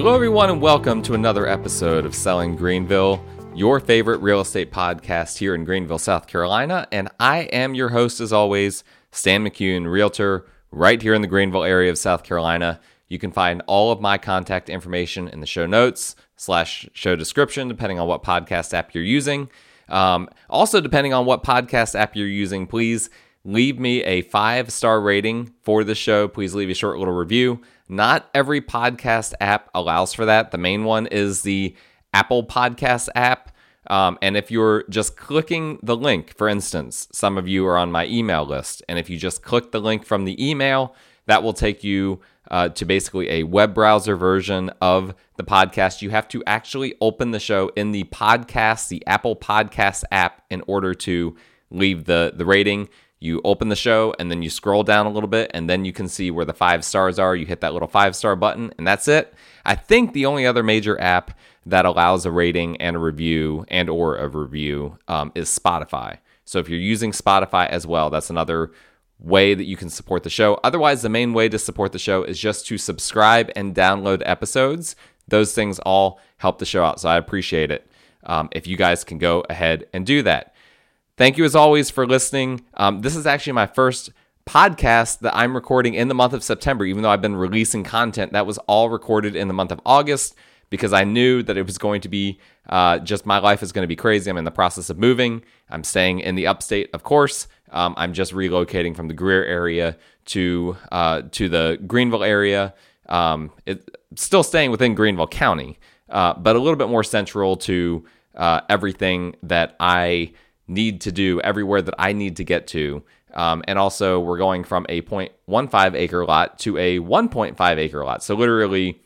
Hello, everyone, and welcome to another episode of Selling Greenville, your favorite real estate podcast here in Greenville, South Carolina. And I am your host, as always, Stan McCune, realtor right here in the Greenville area of South Carolina. You can find all of my contact information in the show notes slash show description, depending on what podcast app you're using. Um, also, depending on what podcast app you're using, please leave me a five star rating for the show. Please leave a short little review. Not every podcast app allows for that. The main one is the Apple Podcast app. Um, and if you're just clicking the link, for instance, some of you are on my email list, and if you just click the link from the email, that will take you uh, to basically a web browser version of the podcast. You have to actually open the show in the podcast, the Apple Podcast app, in order to leave the the rating. You open the show and then you scroll down a little bit, and then you can see where the five stars are. You hit that little five star button, and that's it. I think the only other major app that allows a rating and a review and or a review um, is Spotify. So if you're using Spotify as well, that's another way that you can support the show. Otherwise, the main way to support the show is just to subscribe and download episodes. Those things all help the show out. So I appreciate it um, if you guys can go ahead and do that. Thank you as always for listening. Um, this is actually my first podcast that I'm recording in the month of September, even though I've been releasing content that was all recorded in the month of August because I knew that it was going to be uh, just my life is going to be crazy. I'm in the process of moving. I'm staying in the upstate, of course. Um, I'm just relocating from the Greer area to uh, to the Greenville area. Um, it, still staying within Greenville County, uh, but a little bit more central to uh, everything that I need to do everywhere that I need to get to. Um, and also, we're going from a 0.15 acre lot to a 1.5 acre lot. So, literally,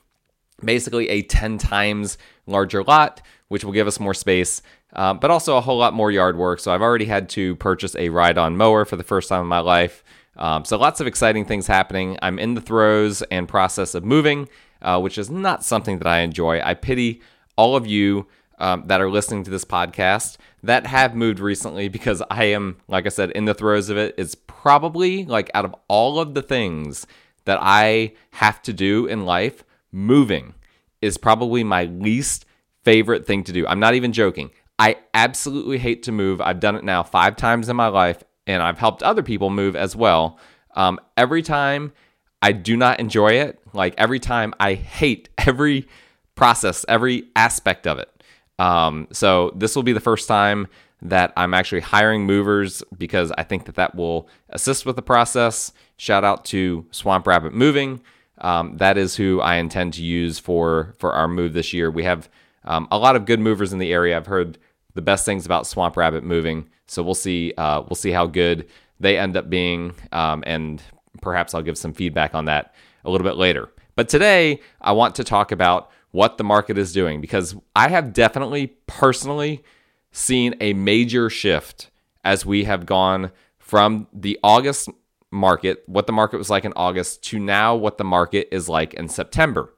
basically a 10 times larger lot, which will give us more space, uh, but also a whole lot more yard work. So, I've already had to purchase a ride on mower for the first time in my life. Um, so, lots of exciting things happening. I'm in the throes and process of moving, uh, which is not something that I enjoy. I pity all of you um, that are listening to this podcast that have moved recently because I am, like I said, in the throes of it. It's probably like out of all of the things that I have to do in life, moving is probably my least favorite thing to do. I'm not even joking. I absolutely hate to move. I've done it now five times in my life, and I've helped other people move as well. Um, every time I do not enjoy it. Like every time I hate every process, every aspect of it. Um, so this will be the first time that I'm actually hiring movers because I think that that will assist with the process. Shout out to Swamp Rabbit Moving. Um, that is who I intend to use for for our move this year. We have um, a lot of good movers in the area. I've heard the best things about Swamp Rabbit Moving, so we'll see. Uh, we'll see how good they end up being, um, and perhaps I'll give some feedback on that a little bit later. But today, I want to talk about what the market is doing because I have definitely personally seen a major shift as we have gone from the August market, what the market was like in August, to now what the market is like in September.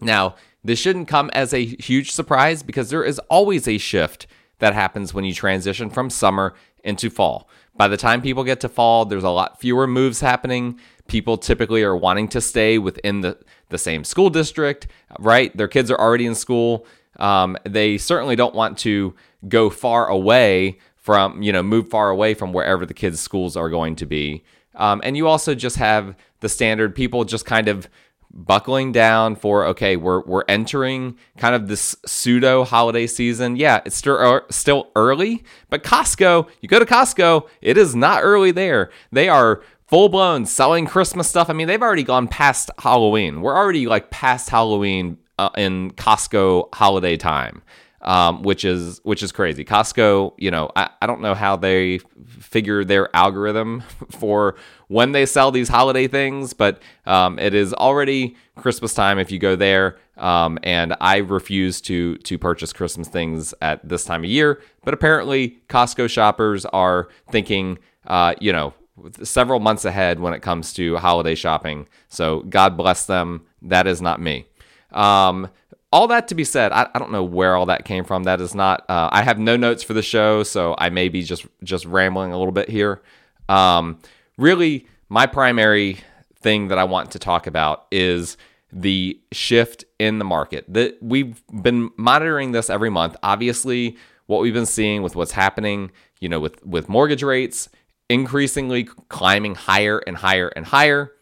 Now, this shouldn't come as a huge surprise because there is always a shift that happens when you transition from summer into fall. By the time people get to fall, there's a lot fewer moves happening. People typically are wanting to stay within the the same school district, right? Their kids are already in school. Um, they certainly don't want to go far away from, you know, move far away from wherever the kids' schools are going to be. Um, and you also just have the standard people just kind of buckling down for okay we're we're entering kind of this pseudo holiday season yeah it's still still early but Costco you go to Costco it is not early there they are full blown selling Christmas stuff. I mean, they've already gone past Halloween. We're already like past Halloween uh, in Costco holiday time, um, which is which is crazy. Costco, you know, I, I don't know how they figure their algorithm for when they sell these holiday things, but um, it is already Christmas time if you go there. Um, and I refuse to to purchase Christmas things at this time of year. But apparently, Costco shoppers are thinking, uh, you know, several months ahead when it comes to holiday shopping. So God bless them. That is not me. Um, all that to be said, I, I, don't know where all that came from. That is not. Uh, I have no notes for the show, so I may be just just rambling a little bit here. Um, really, my primary thing that I want to talk about is the shift in the market. That we've been monitoring this every month. Obviously, what we've been seeing with what's happening, you know, with with mortgage rates increasingly climbing higher and higher and higher.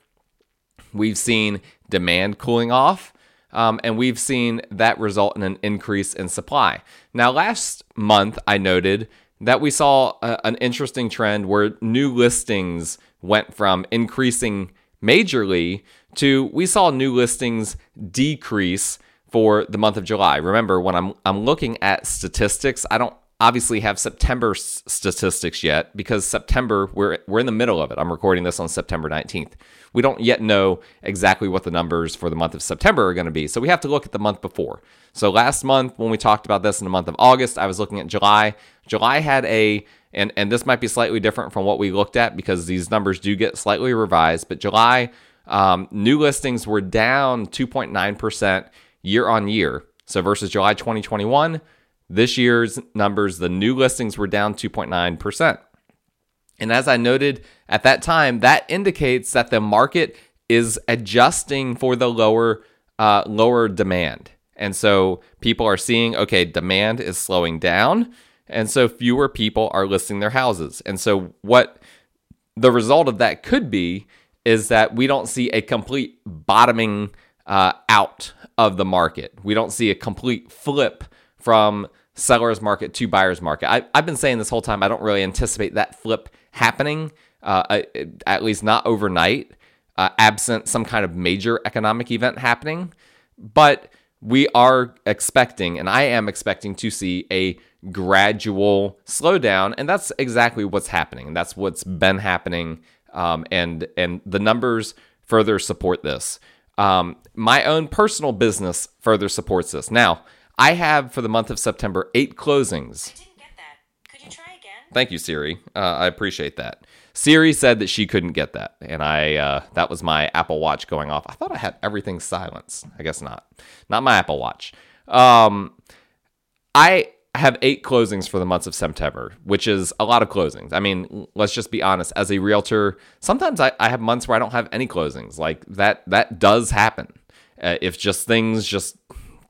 We've seen demand cooling off. Um, and we've seen that result in an increase in supply. Now, last month, I noted that we saw a, an interesting trend where new listings went from increasing majorly to we saw new listings decrease for the month of July. Remember, when I'm I'm looking at statistics, I don't obviously have September s- statistics yet because September we're we're in the middle of it. I'm recording this on September 19th. We don't yet know exactly what the numbers for the month of September are going to be. So we have to look at the month before. So last month when we talked about this in the month of August, I was looking at July. July had a and and this might be slightly different from what we looked at because these numbers do get slightly revised, but July um, new listings were down 2.9% year on year. So versus July 2021, this year's numbers, the new listings were down 2.9%. And as I noted at that time, that indicates that the market is adjusting for the lower uh, lower demand. And so people are seeing, okay, demand is slowing down. And so fewer people are listing their houses. And so what the result of that could be is that we don't see a complete bottoming uh, out of the market. We don't see a complete flip from seller's market to buyer's market. I, have been saying this whole time, I don't really anticipate that flip happening, uh, at least not overnight, uh, absent some kind of major economic event happening. But we are expecting, and I am expecting to see a gradual slowdown, and that's exactly what's happening. And that's what's been happening, um, and and the numbers further support this. Um, my own personal business further supports this. Now, I have for the month of September eight closings. I didn't get that. Could you try again? Thank you, Siri. Uh, I appreciate that. Siri said that she couldn't get that, and I uh, that was my Apple Watch going off. I thought I had everything silenced. I guess not. Not my Apple Watch. Um, I have eight closings for the months of September, which is a lot of closings. I mean, let's just be honest. As a realtor, sometimes I, I have months where I don't have any closings. Like that, that does happen. Uh, if just things just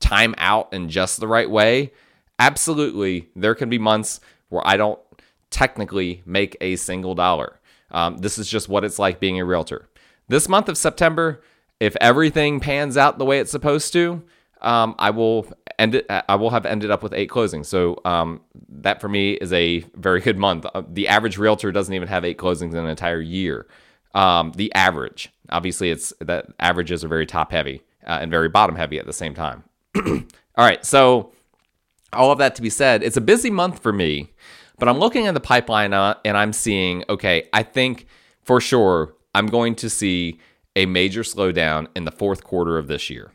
time out in just the right way, absolutely, there can be months where I don't technically make a single dollar. Um, this is just what it's like being a realtor. This month of September, if everything pans out the way it's supposed to, um, I will end it. I will have ended up with eight closings. So um, that for me is a very good month. Uh, the average realtor doesn't even have eight closings in an entire year. Um, the average, obviously, it's that averages are very top heavy uh, and very bottom heavy at the same time. All right, so all of that to be said, it's a busy month for me, but I'm looking at the pipeline uh, and I'm seeing, okay, I think for sure I'm going to see a major slowdown in the fourth quarter of this year,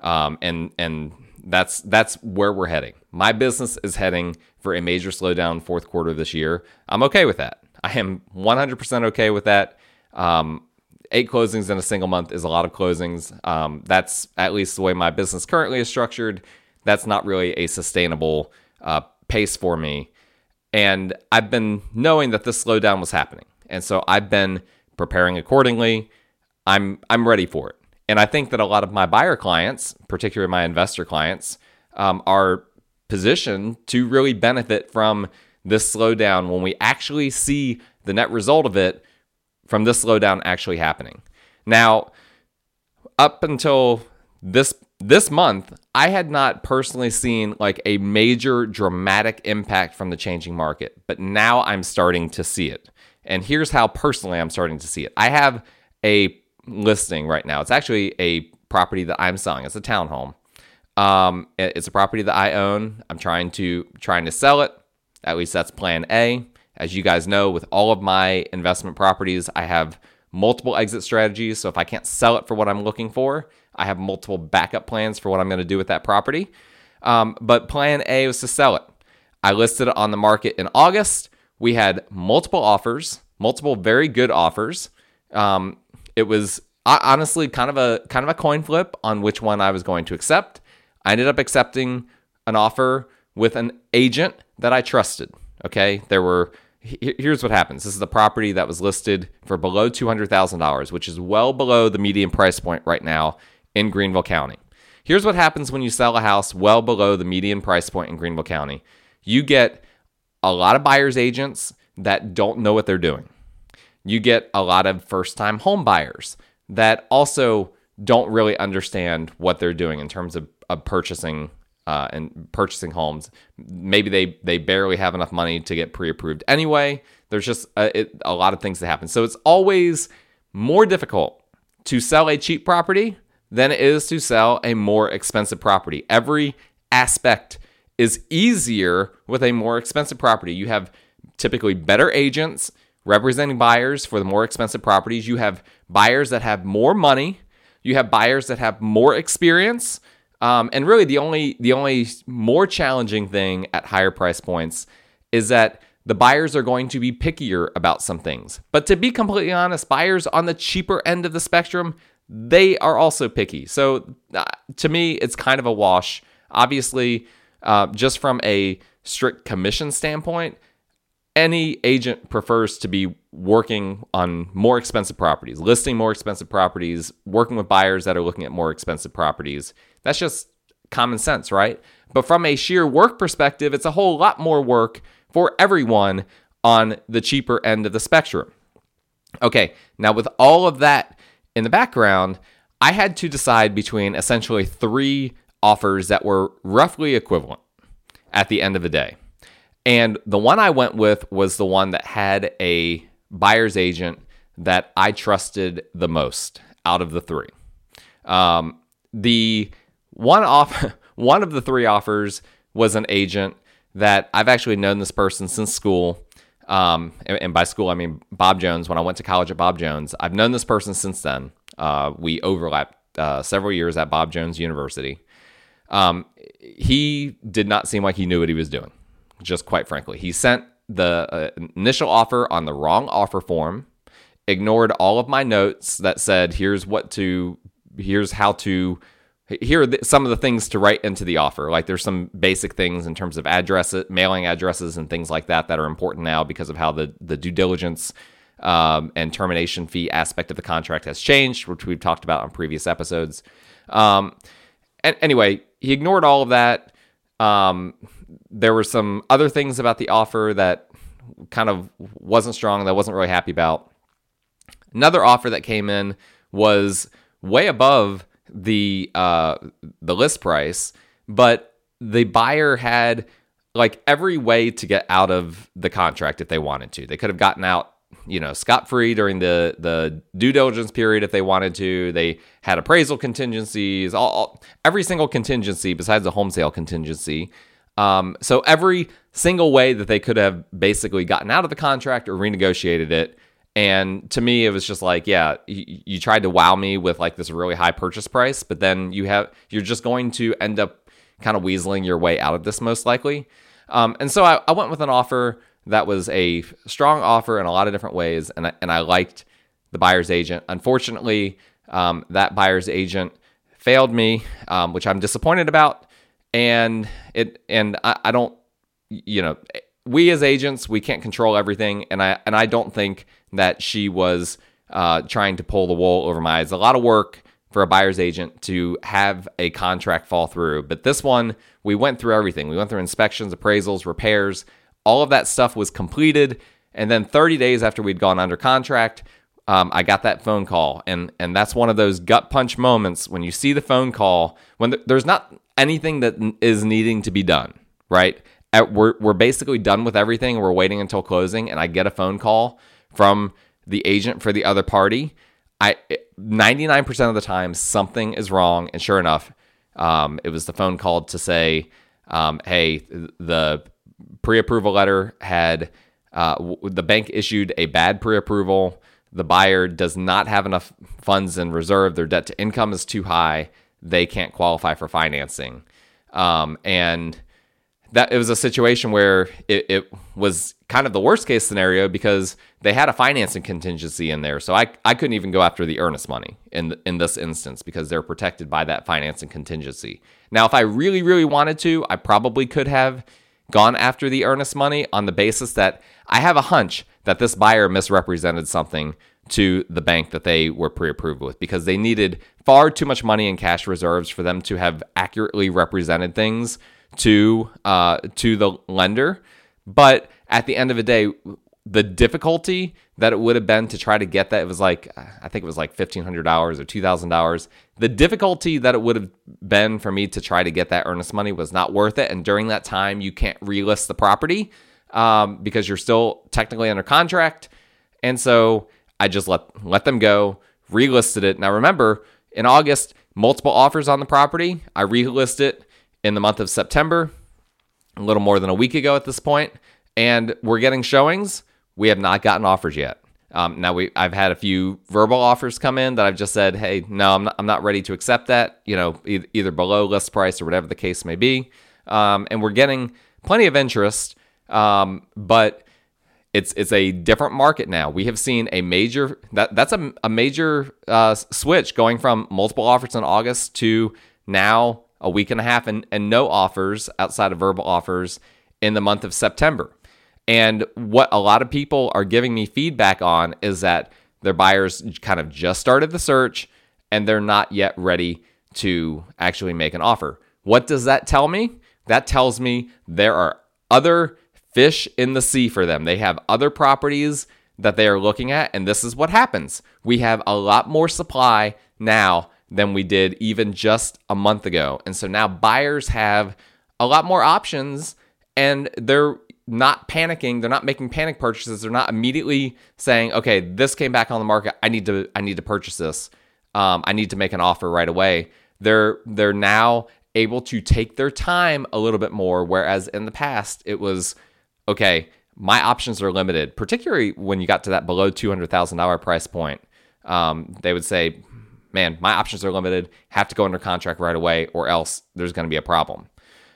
um, and and that's that's where we're heading. My business is heading for a major slowdown fourth quarter this year. I'm okay with that. I am 100% okay with that. Um, eight closings in a single month is a lot of closings. Um, that's at least the way my business currently is structured. That's not really a sustainable uh, pace for me. And I've been knowing that this slowdown was happening. And so I've been preparing accordingly. I'm I'm ready for it. And I think that a lot of my buyer clients, particularly my investor clients, um, are positioned to really benefit from this slowdown when we actually see the net result of it from this slowdown actually happening. Now, up until this this month, I had not personally seen like a major dramatic impact from the changing market, but now I'm starting to see it. And here's how personally I'm starting to see it. I have a listing right now. It's actually a property that I'm selling. It's a townhome. Um, it's a property that I own. I'm trying to trying to sell it. At least that's plan A. As you guys know, with all of my investment properties, I have multiple exit strategies. So if I can't sell it for what I'm looking for, I have multiple backup plans for what I'm going to do with that property. Um, but plan A was to sell it. I listed it on the market in August. We had multiple offers, multiple very good offers. Um, it was honestly kind of a kind of a coin flip on which one I was going to accept. I ended up accepting an offer with an agent that I trusted. Okay, there were here's what happens. This is the property that was listed for below $200,000, which is well below the median price point right now in Greenville County. Here's what happens when you sell a house well below the median price point in Greenville County you get a lot of buyer's agents that don't know what they're doing. You get a lot of first time home buyers that also don't really understand what they're doing in terms of, of purchasing uh, and purchasing homes. Maybe they they barely have enough money to get pre-approved anyway. There's just a, it, a lot of things that happen. So it's always more difficult to sell a cheap property than it is to sell a more expensive property. Every aspect is easier with a more expensive property. You have typically better agents representing buyers for the more expensive properties. You have buyers that have more money. You have buyers that have more experience. Um, and really, the only the only more challenging thing at higher price points is that the buyers are going to be pickier about some things. But to be completely honest, buyers on the cheaper end of the spectrum, they are also picky. So uh, to me, it's kind of a wash. Obviously, uh, just from a strict commission standpoint, any agent prefers to be working on more expensive properties, listing more expensive properties, working with buyers that are looking at more expensive properties. That's just common sense, right? But from a sheer work perspective, it's a whole lot more work for everyone on the cheaper end of the spectrum. Okay, now with all of that in the background, I had to decide between essentially three offers that were roughly equivalent at the end of the day. And the one I went with was the one that had a buyer's agent that I trusted the most out of the three. Um, the one off, one of the three offers was an agent that I've actually known this person since school. Um, and, and, by school, I mean Bob Jones. When I went to college at Bob Jones, I've known this person since then. Uh, we overlapped uh, several years at Bob Jones University. Um, he did not seem like he knew what he was doing, just quite frankly. He sent the uh, initial offer on the wrong offer form, ignored all of my notes that said, here's what to, here's how to, here are some of the things to write into the offer. Like there's some basic things in terms of addresses, mailing addresses, and things like that that are important now because of how the, the due diligence um, and termination fee aspect of the contract has changed, which we've talked about on previous episodes. Um, and anyway, he ignored all of that. Um, there were some other things about the offer that kind of wasn't strong, that I wasn't really happy about. Another offer that came in was way above the uh, the list price, but the buyer had like every way to get out of the contract if they wanted to. They could have gotten out you know scot free during the the due diligence period if they wanted to. They had appraisal contingencies, all, all every single contingency besides the home sale contingency. Um, so every single way that they could have basically gotten out of the contract or renegotiated it. And to me, it was just like, yeah, you, you tried to wow me with like this really high purchase price, but then you have you're just going to end up kind of weaseling your way out of this most likely. Um, and so I, I went with an offer that was a strong offer in a lot of different ways, and I, and I liked the buyer's agent. Unfortunately, um, that buyer's agent failed me, um, which I'm disappointed about. And it and I, I don't, you know, we as agents we can't control everything, and I and I don't think that she was uh, trying to pull the wool over my eyes. A lot of work for a buyer's agent to have a contract fall through, but this one we went through everything. We went through inspections, appraisals, repairs. All of that stuff was completed. And then 30 days after we'd gone under contract, um, I got that phone call. And, and that's one of those gut punch moments when you see the phone call, when th- there's not anything that is needing to be done, right? At, we're, we're basically done with everything. We're waiting until closing. And I get a phone call from the agent for the other party. I 99% of the time something is wrong, and sure enough, um, it was the phone call to say, um, "Hey, the pre-approval letter had uh, the bank issued a bad pre-approval. The buyer does not have enough funds in reserve. Their debt to income is too high. They can't qualify for financing. Um, and that it was a situation where it, it, was kind of the worst case scenario because they had a financing contingency in there. So I, I couldn't even go after the earnest money in in this instance because they're protected by that financing contingency. Now, if I really, really wanted to, I probably could have gone after the earnest money on the basis that I have a hunch that this buyer misrepresented something to the bank that they were pre-approved with because they needed far too much money in cash reserves for them to have accurately represented things to uh, to the lender. But at the end of the day, the difficulty that it would have been to try to get that it was like I think it was like fifteen hundred dollars or two thousand dollars. The difficulty that it would have been for me to try to get that earnest money was not worth it. And during that time, you can't relist the property um, because you're still technically under contract. And so I just let let them go, relisted it. Now remember, in August, multiple offers on the property. I relisted it in the month of September, a little more than a week ago at this point, and we're getting showings we have not gotten offers yet. Um, now we, I've had a few verbal offers come in that I've just said, hey, no, I'm not, I'm not ready to accept that. You know, e- either below list price or whatever the case may be. Um, and we're getting plenty of interest, um, but it's it's a different market now. We have seen a major that that's a, a major uh, switch going from multiple offers in August to now a week and a half and, and no offers outside of verbal offers in the month of September. And what a lot of people are giving me feedback on is that their buyers kind of just started the search and they're not yet ready to actually make an offer. What does that tell me? That tells me there are other fish in the sea for them. They have other properties that they are looking at, and this is what happens. We have a lot more supply now than we did even just a month ago. And so now buyers have a lot more options and they're not panicking they're not making panic purchases they're not immediately saying okay this came back on the market i need to i need to purchase this um, i need to make an offer right away they're they're now able to take their time a little bit more whereas in the past it was okay my options are limited particularly when you got to that below $200000 price point um, they would say man my options are limited have to go under contract right away or else there's going to be a problem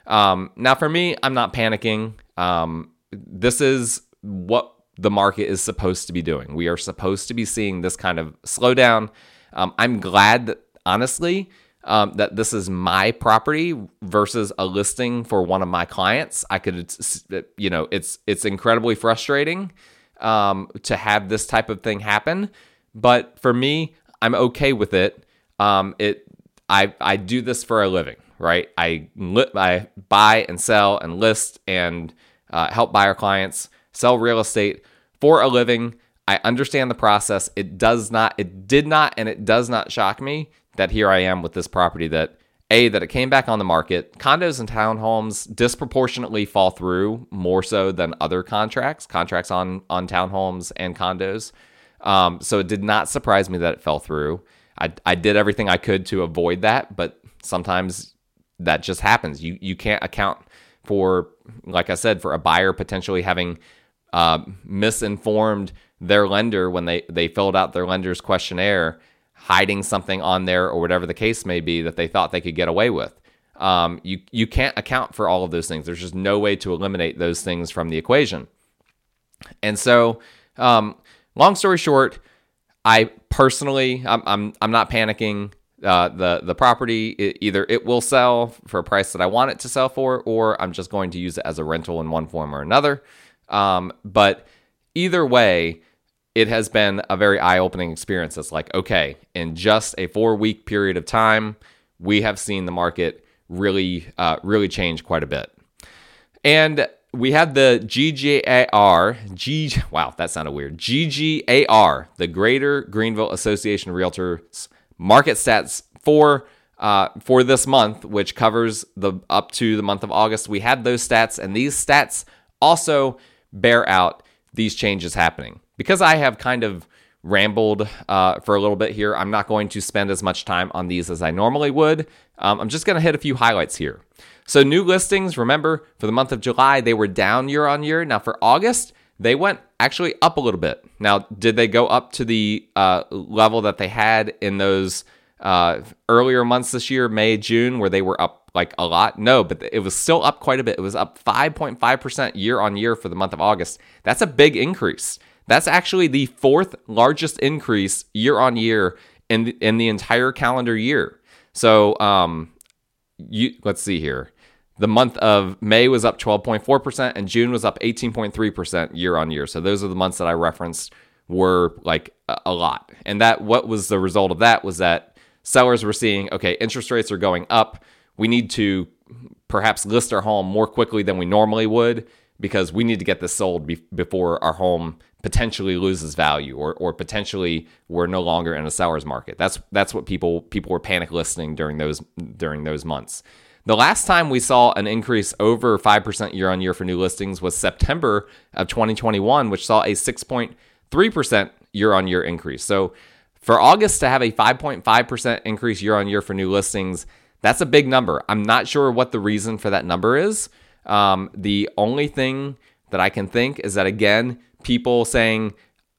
um, now, for me, I'm not panicking. Um, this is what the market is supposed to be doing. We are supposed to be seeing this kind of slowdown. Um, I'm glad that, honestly, um, that this is my property versus a listing for one of my clients. I could, you know, it's it's incredibly frustrating um, to have this type of thing happen, but for me, I'm okay with it. Um, it I I do this for a living right? I, I buy and sell and list and uh, help buyer clients sell real estate for a living. I understand the process. It does not, it did not, and it does not shock me that here I am with this property that a that it came back on the market. Condos and townhomes disproportionately fall through more so than other contracts, contracts on on townhomes and condos. Um, so it did not surprise me that it fell through. I, I did everything I could to avoid that, but sometimes that just happens. You you can't account for, like I said, for a buyer potentially having uh, misinformed their lender when they they filled out their lender's questionnaire, hiding something on there or whatever the case may be that they thought they could get away with. Um, you you can't account for all of those things. There's just no way to eliminate those things from the equation. And so, um, long story short, I personally, I'm, I'm, I'm not panicking uh, the the property it, either it will sell for a price that I want it to sell for, or I'm just going to use it as a rental in one form or another. Um, but either way, it has been a very eye opening experience. It's like okay, in just a four week period of time, we have seen the market really uh, really change quite a bit, and we had the GGAR, G, wow, that sounded weird. GGAR, the Greater Greenville Association of Realtors market stats for uh, for this month, which covers the up to the month of August. We had those stats, and these stats also bear out these changes happening. Because I have kind of rambled uh, for a little bit here, I'm not going to spend as much time on these as I normally would. Um, I'm just going to hit a few highlights here. So, new listings, remember, for the month of July, they were down year on year. Now, for August, they went actually up a little bit. Now, did they go up to the uh, level that they had in those uh, earlier months this year, May, June, where they were up like a lot? No, but it was still up quite a bit. It was up 5.5% year on year for the month of August. That's a big increase. That's actually the fourth largest increase year on year in the, in the entire calendar year. So, um, you let's see here. the month of May was up 12.4% and June was up 18.3% year on year. So those are the months that I referenced were like a lot. And that what was the result of that was that sellers were seeing, okay, interest rates are going up. We need to perhaps list our home more quickly than we normally would because we need to get this sold be- before our home potentially loses value or, or potentially we're no longer in a seller's market. That's that's what people people were panic listing during those during those months. The last time we saw an increase over 5% year on year for new listings was September of 2021, which saw a 6.3% year on year increase. So for August to have a 5.5% increase year on year for new listings, that's a big number. I'm not sure what the reason for that number is. Um, the only thing that I can think is that, again, people saying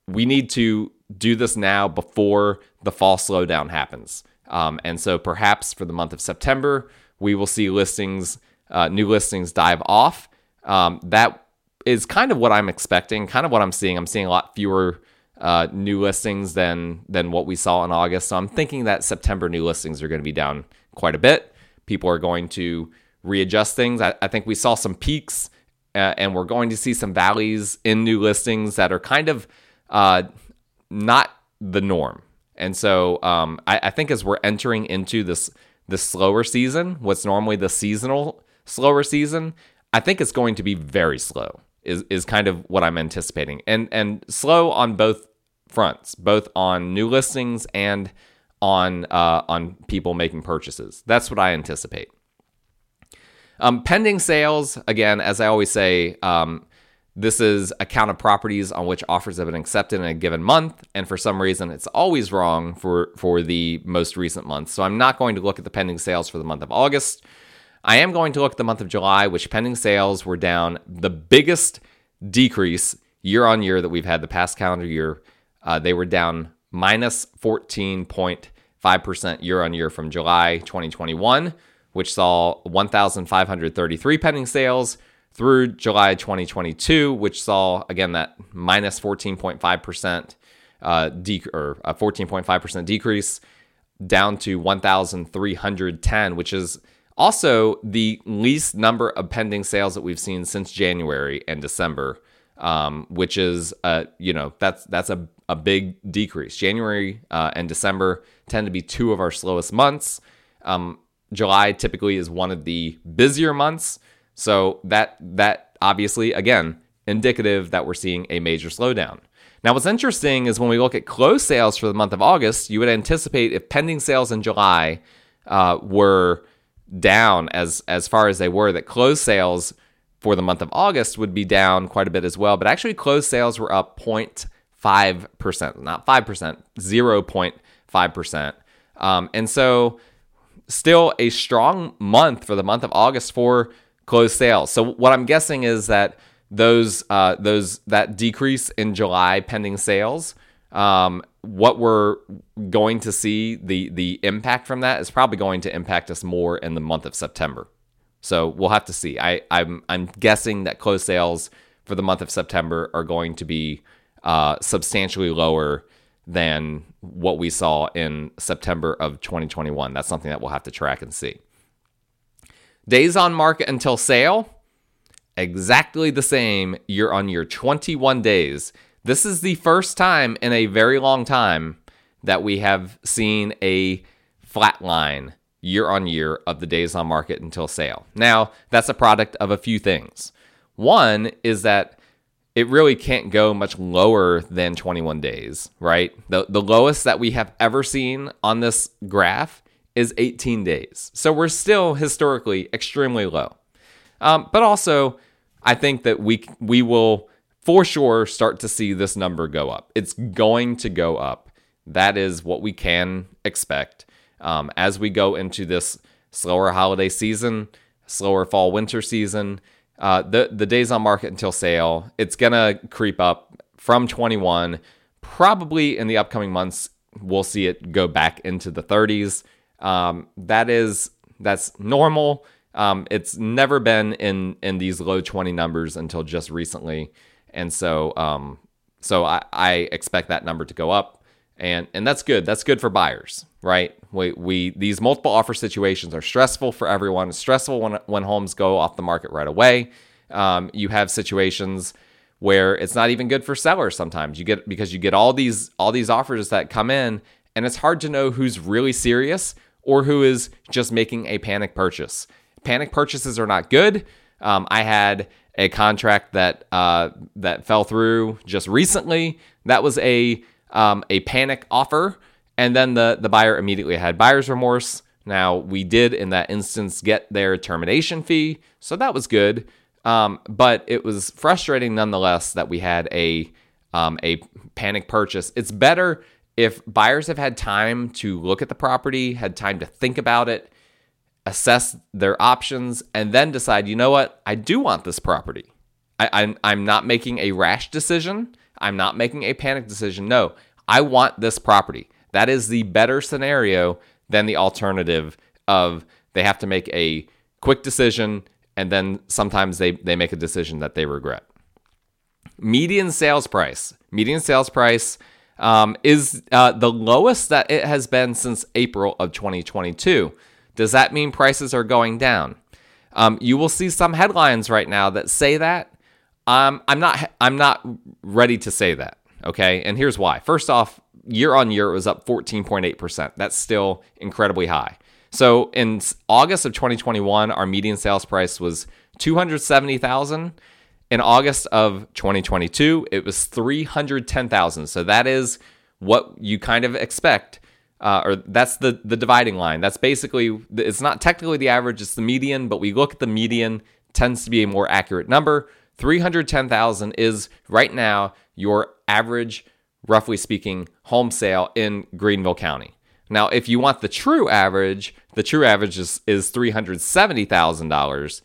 we need to do this now before the fall slowdown happens. Um, and so perhaps for the month of September, we will see listings, uh, new listings dive off. Um, that is kind of what I'm expecting, kind of what I'm seeing. I'm seeing a lot fewer uh, new listings than than what we saw in August. So I'm thinking that September new listings are going to be down quite a bit. People are going to readjust things. I, I think we saw some peaks uh, and we're going to see some valleys in new listings that are kind of uh, not the norm. And so um, I, I, think as we're entering into this this slower season, what's normally the seasonal slower season, I think it's going to be very slow. Is is kind of what I'm anticipating, and and slow on both fronts, both on new listings and on uh, on people making purchases. That's what I anticipate. Um, pending sales, again, as I always say, um, this is a count of properties on which offers have been accepted in a given month, and for some reason, it's always wrong for for the most recent month. So I'm not going to look at the pending sales for the month of August. I am going to look at the month of July, which pending sales were down the biggest decrease year on year that we've had the past calendar year. Uh, they were down minus 14.5% year on year from July 2021 which saw 1,533 pending sales through July 2022, which saw again that minus 14.5% uh, de- or a 14.5% decrease down to 1,310, which is also the least number of pending sales that we've seen since January and December, um, which is uh, you know that's that's a, a big decrease. January uh, and December tend to be two of our slowest months. Um, July typically is one of the busier months. So that that obviously again indicative that we're seeing a major slowdown. Now what's interesting is when we look at closed sales for the month of August, you would anticipate if pending sales in July uh, were down as as far as they were, that closed sales for the month of August would be down quite a bit as well. But actually, closed sales were up 0.5%, not 5%, 0.5%. Um, and so still a strong month for the month of August for closed sales. So what I'm guessing is that those uh, those that decrease in July pending sales, um, what we're going to see the the impact from that is probably going to impact us more in the month of September. So we'll have to see. I, I'm I'm guessing that closed sales for the month of September are going to be uh, substantially lower than what we saw in September of 2021. That's something that we'll have to track and see. Days on market until sale, exactly the same year on year, 21 days. This is the first time in a very long time that we have seen a flat line year on year of the days on market until sale. Now, that's a product of a few things. One is that it really can't go much lower than 21 days, right? The, the lowest that we have ever seen on this graph is 18 days. So we're still historically extremely low. Um, but also, I think that we we will for sure start to see this number go up. It's going to go up. That is what we can expect um, as we go into this slower holiday season, slower fall winter season. Uh, the the days on market until sale, it's gonna creep up from 21. Probably in the upcoming months, we'll see it go back into the 30s. Um, that is that's normal. Um, it's never been in in these low 20 numbers until just recently, and so um, so I, I expect that number to go up and and that's good. That's good for buyers, right? We we these multiple offer situations are stressful for everyone. It's stressful when when homes go off the market right away. Um, you have situations where it's not even good for sellers sometimes. You get because you get all these all these offers that come in and it's hard to know who's really serious or who is just making a panic purchase. Panic purchases are not good. Um, I had a contract that uh, that fell through just recently. That was a um, a panic offer, and then the the buyer immediately had buyer's remorse. Now we did in that instance get their termination fee, so that was good. Um, but it was frustrating nonetheless that we had a um, a panic purchase. It's better if buyers have had time to look at the property, had time to think about it, assess their options, and then decide, you know what, I do want this property. I, I'm, I'm not making a rash decision. I'm not making a panic decision. No, I want this property. That is the better scenario than the alternative of they have to make a quick decision and then sometimes they, they make a decision that they regret. Median sales price. Median sales price um, is uh, the lowest that it has been since April of 2022. Does that mean prices are going down? Um, you will see some headlines right now that say that. Um, I'm not. I'm not ready to say that. Okay, and here's why. First off, year on year, it was up 14.8 percent. That's still incredibly high. So in August of 2021, our median sales price was 270,000. In August of 2022, it was 310,000. So that is what you kind of expect uh, or that's the the dividing line. That's basically it's not technically the average; it's the median. But we look at the median tends to be a more accurate number. Three hundred ten thousand is right now your average, roughly speaking, home sale in Greenville County. Now, if you want the true average, the true average is, is three hundred seventy thousand uh, dollars.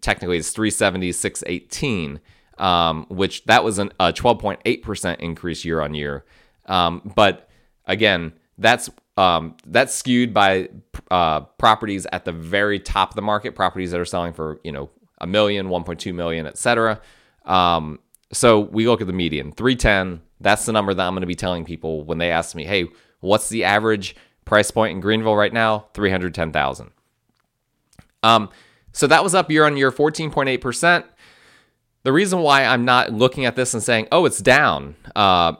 Technically, it's three seventy six eighteen, um, which that was an, a twelve point eight percent increase year on year. Um, but again, that's um, that's skewed by uh, properties at the very top of the market, properties that are selling for you know a million, 1.2 million, etc. Um, so we look at the median, 310. That's the number that I'm going to be telling people when they ask me, "Hey, what's the average price point in Greenville right now?" 310,000. Um, so that was up year on year, 14.8 percent. The reason why I'm not looking at this and saying, "Oh, it's down," uh,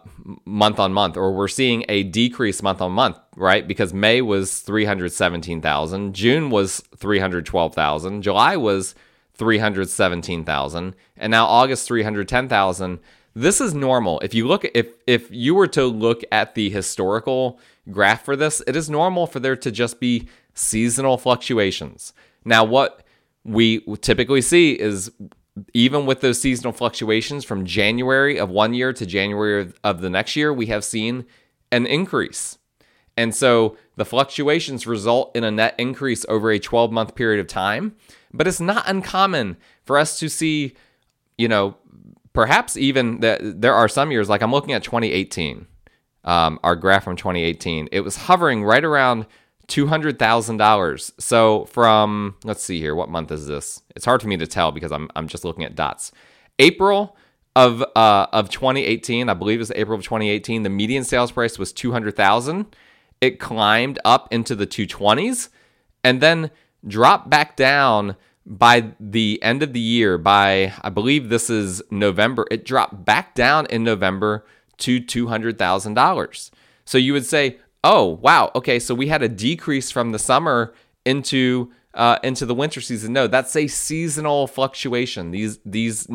month on month, or we're seeing a decrease month on month, right? Because May was 317,000, June was 312,000, July was 317,000, and now August 310,000. This is normal. If you look if if you were to look at the historical graph for this, it is normal for there to just be seasonal fluctuations. Now what we typically see is even with those seasonal fluctuations from January of one year to January of the next year, we have seen an increase. And so the fluctuations result in a net increase over a 12 month period of time. But it's not uncommon for us to see, you know, perhaps even that there are some years, like I'm looking at 2018, um, our graph from 2018, it was hovering right around $200,000. So from let's see here, what month is this? It's hard for me to tell because I'm I'm just looking at dots. April of uh, of 2018, I believe it was April of 2018, the median sales price was 200,000. It climbed up into the 220s and then dropped back down by the end of the year by I believe this is November. It dropped back down in November to $200,000. So you would say, oh wow okay so we had a decrease from the summer into uh, into the winter season no that's a seasonal fluctuation these these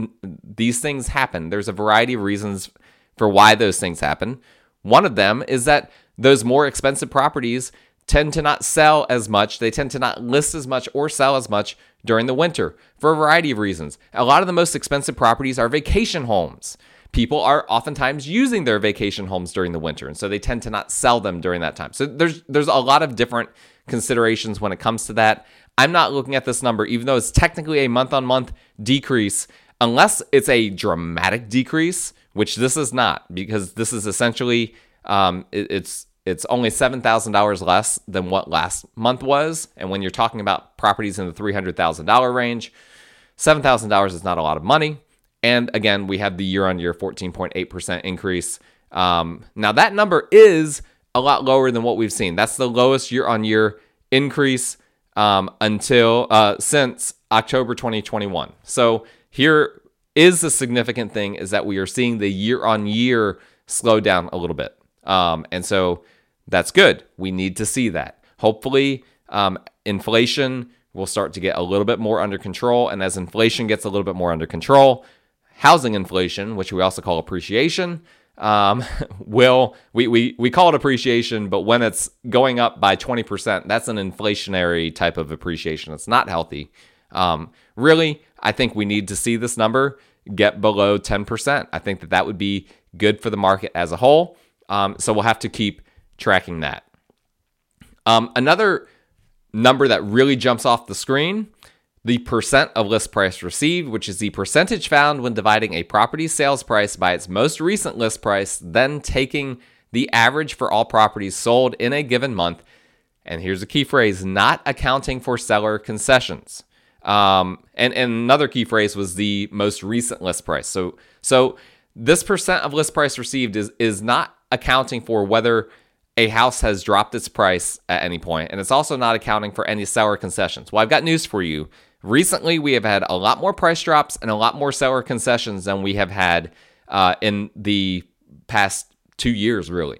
these things happen there's a variety of reasons for why those things happen one of them is that those more expensive properties tend to not sell as much. They tend to not list as much or sell as much during the winter for a variety of reasons. A lot of the most expensive properties are vacation homes. People are oftentimes using their vacation homes during the winter and so they tend to not sell them during that time. So there's there's a lot of different considerations when it comes to that. I'm not looking at this number even though it's technically a month on month decrease unless it's a dramatic decrease which this is not because this is essentially um, it, it's it's only $7,000 less than what last month was. And when you're talking about properties in the $300,000 range, $7,000 is not a lot of money. And again, we have the year on year 14.8% increase. Um, now, that number is a lot lower than what we've seen. That's the lowest year on year increase um, until uh, since October 2021. So here is the significant thing is that we are seeing the year on year slow down a little bit. Um, and so that's good. We need to see that. Hopefully, um, inflation will start to get a little bit more under control. And as inflation gets a little bit more under control, housing inflation, which we also call appreciation, um, will we, we we call it appreciation, but when it's going up by 20%, that's an inflationary type of appreciation. It's not healthy. Um, really, I think we need to see this number get below 10%. I think that that would be good for the market as a whole. Um, so we'll have to keep tracking that. Um, another number that really jumps off the screen the percent of list price received, which is the percentage found when dividing a property sales price by its most recent list price, then taking the average for all properties sold in a given month. And here's a key phrase not accounting for seller concessions. Um, and, and another key phrase was the most recent list price. So, so this percent of list price received is, is not accounting for whether a house has dropped its price at any point, and it's also not accounting for any seller concessions. Well, I've got news for you. Recently, we have had a lot more price drops and a lot more seller concessions than we have had uh, in the past two years, really.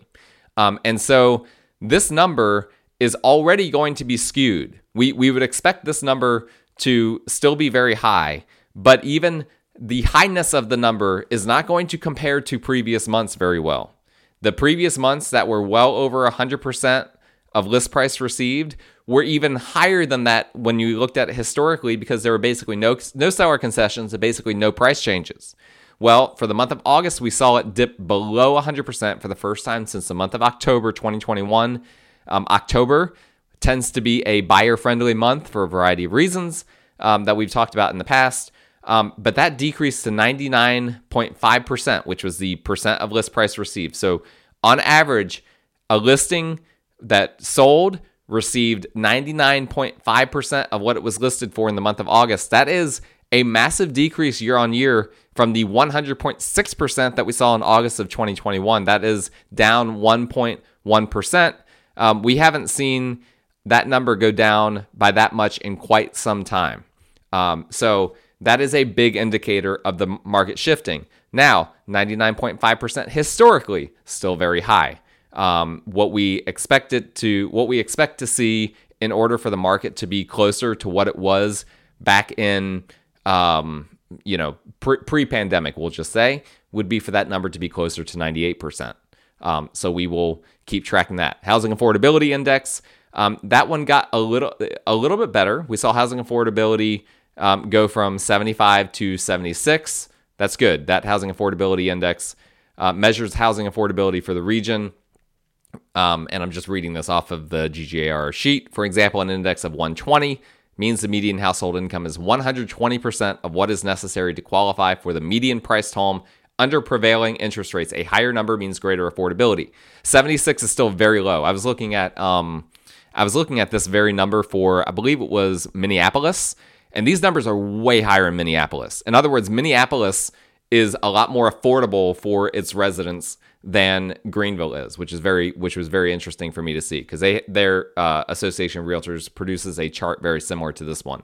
Um, and so this number is already going to be skewed. We, we would expect this number to still be very high, but even the highness of the number is not going to compare to previous months very well. The previous months that were well over 100% of list price received were even higher than that when you looked at it historically because there were basically no no seller concessions and basically no price changes. Well, for the month of August, we saw it dip below 100% for the first time since the month of October 2021. Um, October tends to be a buyer friendly month for a variety of reasons um, that we've talked about in the past. Um, but that decreased to 99.5%, which was the percent of list price received. So, on average, a listing that sold received 99.5% of what it was listed for in the month of August. That is a massive decrease year on year from the 100.6% that we saw in August of 2021. That is down 1.1%. Um, we haven't seen that number go down by that much in quite some time. Um, so, that is a big indicator of the market shifting. Now, 99.5% historically, still very high. Um, what we expect it to, what we expect to see in order for the market to be closer to what it was back in, um, you know, pre pandemic, we'll just say, would be for that number to be closer to 98%. Um, so we will keep tracking that. Housing affordability index, um, that one got a little, a little bit better. We saw housing affordability um, go from 75 to 76. That's good. That housing affordability index uh, measures housing affordability for the region. Um, and I'm just reading this off of the GGAR sheet. For example, an index of 120 means the median household income is 120% of what is necessary to qualify for the median priced home under prevailing interest rates. A higher number means greater affordability. 76 is still very low. I was looking at um, I was looking at this very number for I believe it was Minneapolis and these numbers are way higher in Minneapolis. In other words, Minneapolis is a lot more affordable for its residents than Greenville is, which is very which was very interesting for me to see because they their uh, Association of Realtors produces a chart very similar to this one.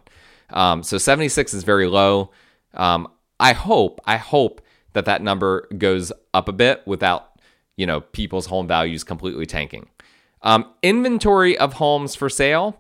Um, so 76 is very low. Um, I hope I hope that that number goes up a bit without you know people's home values completely tanking. Um, inventory of homes for sale.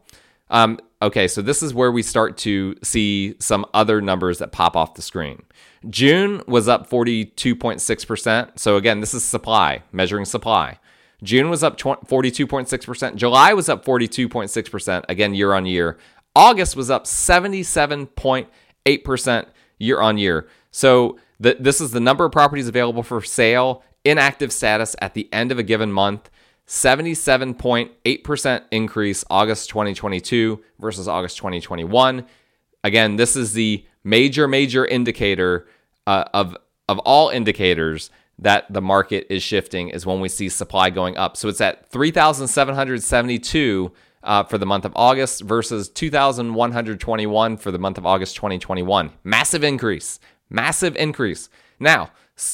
Okay, so this is where we start to see some other numbers that pop off the screen. June was up 42.6%. So again, this is supply, measuring supply. June was up 42.6%. July was up 42.6%, again, year on year. August was up 77.8% year on year. So the, this is the number of properties available for sale in active status at the end of a given month. 77.8% increase August 2022 versus August 2021. Again, this is the major, major indicator uh, of, of all indicators that the market is shifting is when we see supply going up. So it's at 3,772 uh, for the month of August versus 2,121 for the month of August 2021. Massive increase, massive increase. Now,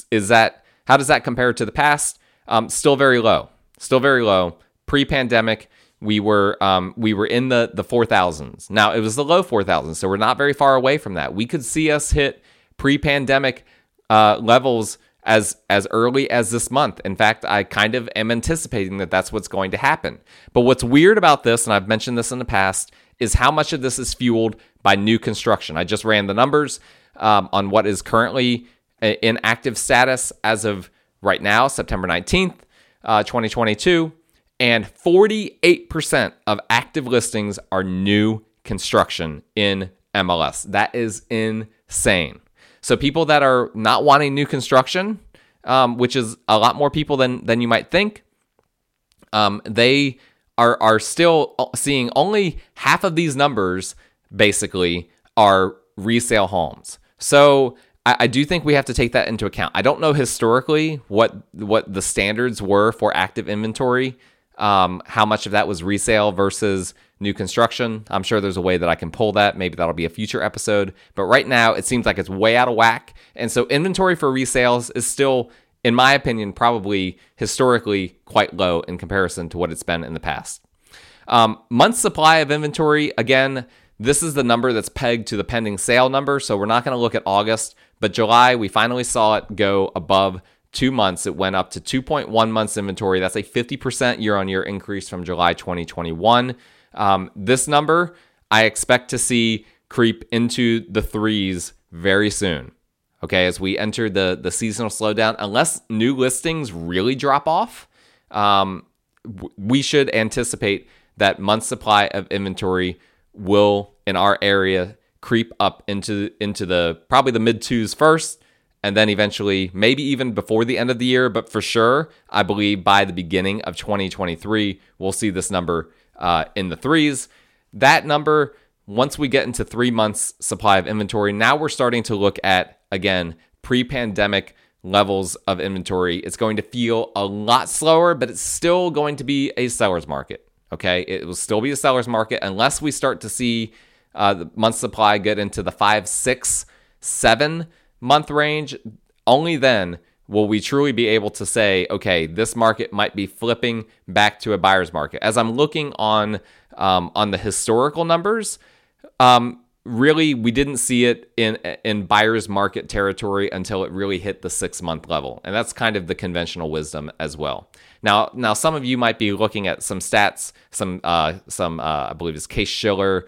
is that how does that compare to the past? um, still very low. Still very low. Pre-pandemic, we were um, we were in the the four thousands. Now it was the low four thousands, so we're not very far away from that. We could see us hit pre-pandemic uh, levels as as early as this month. In fact, I kind of am anticipating that that's what's going to happen. But what's weird about this, and I've mentioned this in the past, is how much of this is fueled by new construction. I just ran the numbers um, on what is currently in active status as of right now, September 19th, uh, 2022. And 48% of active listings are new construction in MLS. That is insane. So people that are not wanting new construction, um, which is a lot more people than than you might think, um, they are are still seeing only half of these numbers. Basically, are resale homes. So I, I do think we have to take that into account. I don't know historically what what the standards were for active inventory. Um, how much of that was resale versus new construction. I'm sure there's a way that I can pull that. Maybe that'll be a future episode. But right now, it seems like it's way out of whack. And so inventory for resales is still, in my opinion, probably historically quite low in comparison to what it's been in the past. Um, month supply of inventory, again, this is the number that's pegged to the pending sale number. So we're not going to look at August, but July, we finally saw it go above two months. It went up to 2.1 months inventory. That's a 50% year on year increase from July 2021. Um, this number I expect to see creep into the threes very soon. Okay, as we enter the the seasonal slowdown, unless new listings really drop off, um, we should anticipate that month supply of inventory will in our area creep up into into the probably the mid twos first and then eventually maybe even before the end of the year but for sure i believe by the beginning of 2023 we'll see this number uh, in the threes. That number, once we get into three months supply of inventory, now we're starting to look at, again, pre pandemic levels of inventory. It's going to feel a lot slower, but it's still going to be a seller's market. Okay. It will still be a seller's market unless we start to see uh, the month supply get into the five, six, seven month range. Only then will we truly be able to say, okay, this market might be flipping back to a buyer's market? As I'm looking on um, on the historical numbers, um, really we didn't see it in in buyer's market territory until it really hit the six month level, and that's kind of the conventional wisdom as well. Now, now some of you might be looking at some stats, some uh, some uh, I believe is Case Shiller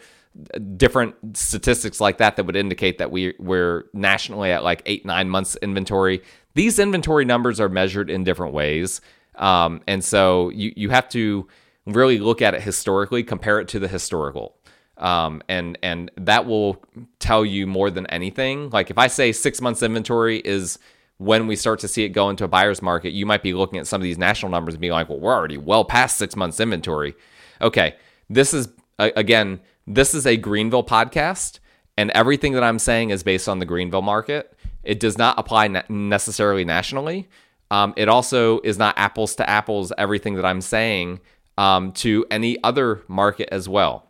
different statistics like that that would indicate that we we're nationally at like eight nine months inventory these inventory numbers are measured in different ways. Um, and so you, you have to really look at it historically, compare it to the historical. Um, and and that will tell you more than anything. Like if I say six months inventory is when we start to see it go into a buyer's market, you might be looking at some of these national numbers and be like, well, we're already well past six months inventory. Okay, this is again, this is a Greenville podcast, and everything that I'm saying is based on the Greenville market. It does not apply necessarily nationally. Um, it also is not apples to apples, everything that I'm saying um, to any other market as well.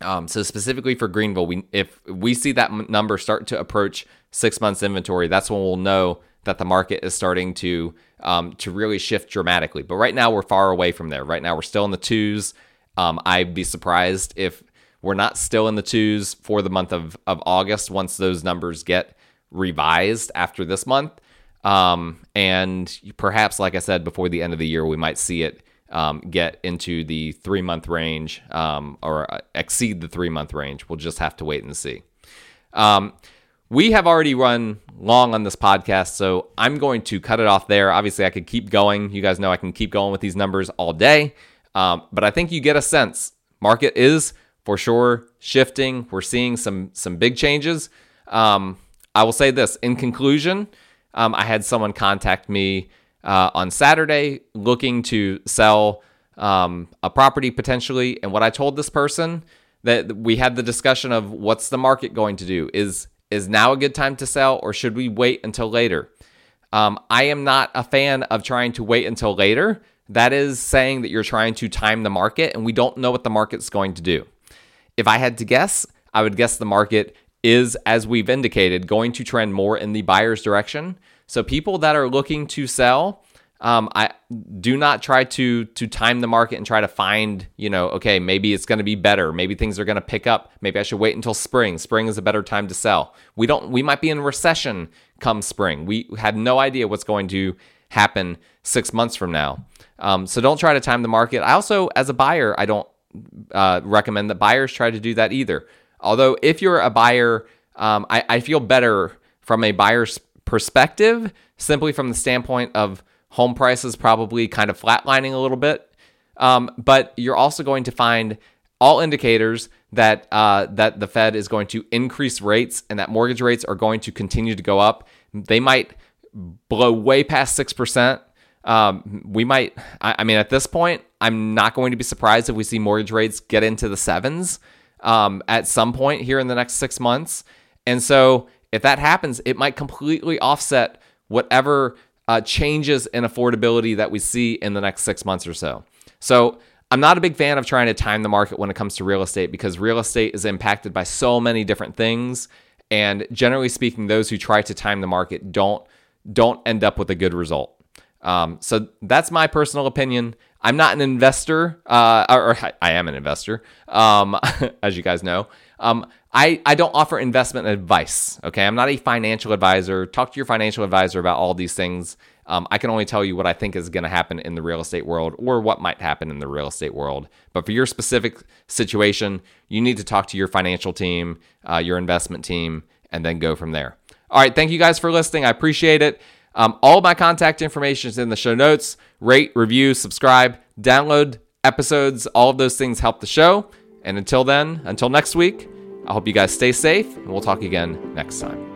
Um, so specifically for Greenville, we if we see that m- number start to approach six months inventory, that's when we'll know that the market is starting to um, to really shift dramatically. But right now we're far away from there. Right now we're still in the twos. Um, I'd be surprised if we're not still in the twos for the month of, of August once those numbers get revised after this month. Um, and perhaps, like I said, before the end of the year, we might see it um, get into the three month range um, or uh, exceed the three month range. We'll just have to wait and see. Um, we have already run long on this podcast, so I'm going to cut it off there. Obviously, I could keep going. You guys know I can keep going with these numbers all day, um, but I think you get a sense. Market is for sure shifting. We're seeing some some big changes. Um, I will say this in conclusion, um, I had someone contact me uh, on Saturday looking to sell um, a property potentially. And what I told this person that we had the discussion of what's the market going to do? Is is now a good time to sell or should we wait until later? Um, I am not a fan of trying to wait until later. That is saying that you're trying to time the market and we don't know what the market's going to do. If I had to guess, I would guess the market is, as we've indicated, going to trend more in the buyer's direction. So people that are looking to sell, Um, I do not try to to time the market and try to find, you know, okay, maybe it's going to be better. Maybe things are going to pick up. Maybe I should wait until spring. Spring is a better time to sell. We don't. We might be in recession come spring. We have no idea what's going to happen six months from now. Um, so don't try to time the market. I also, as a buyer, I don't uh, recommend that buyers try to do that either. Although, if you're a buyer, um, I, I feel better from a buyer's perspective, simply from the standpoint of home prices probably kind of flatlining a little bit. Um, but you're also going to find all indicators that uh, that the Fed is going to increase rates and that mortgage rates are going to continue to go up. They might blow way past six percent. Um, we might. I, I, mean, at this point, I'm not going to be surprised if we see mortgage rates get into the sevens um, at some point here in the next six months. And so, if that happens, it might completely offset whatever uh, changes in affordability that we see in the next six months or so. So I'm not a big fan of trying to time the market when it comes to real estate because real estate is impacted by so many different things. And generally speaking, those who try to time the market don't don't end up with a good result. Um, so that's my personal opinion. I'm not an investor, uh, or, or I am an investor, um, as you guys know. Um, I, I don't offer investment advice. Okay. I'm not a financial advisor. Talk to your financial advisor about all these things. Um, I can only tell you what I think is going to happen in the real estate world or what might happen in the real estate world. But for your specific situation, you need to talk to your financial team, uh, your investment team, and then go from there. All right. Thank you guys for listening. I appreciate it. Um, all my contact information is in the show notes. Rate, review, subscribe, download episodes. All of those things help the show. And until then, until next week, I hope you guys stay safe, and we'll talk again next time.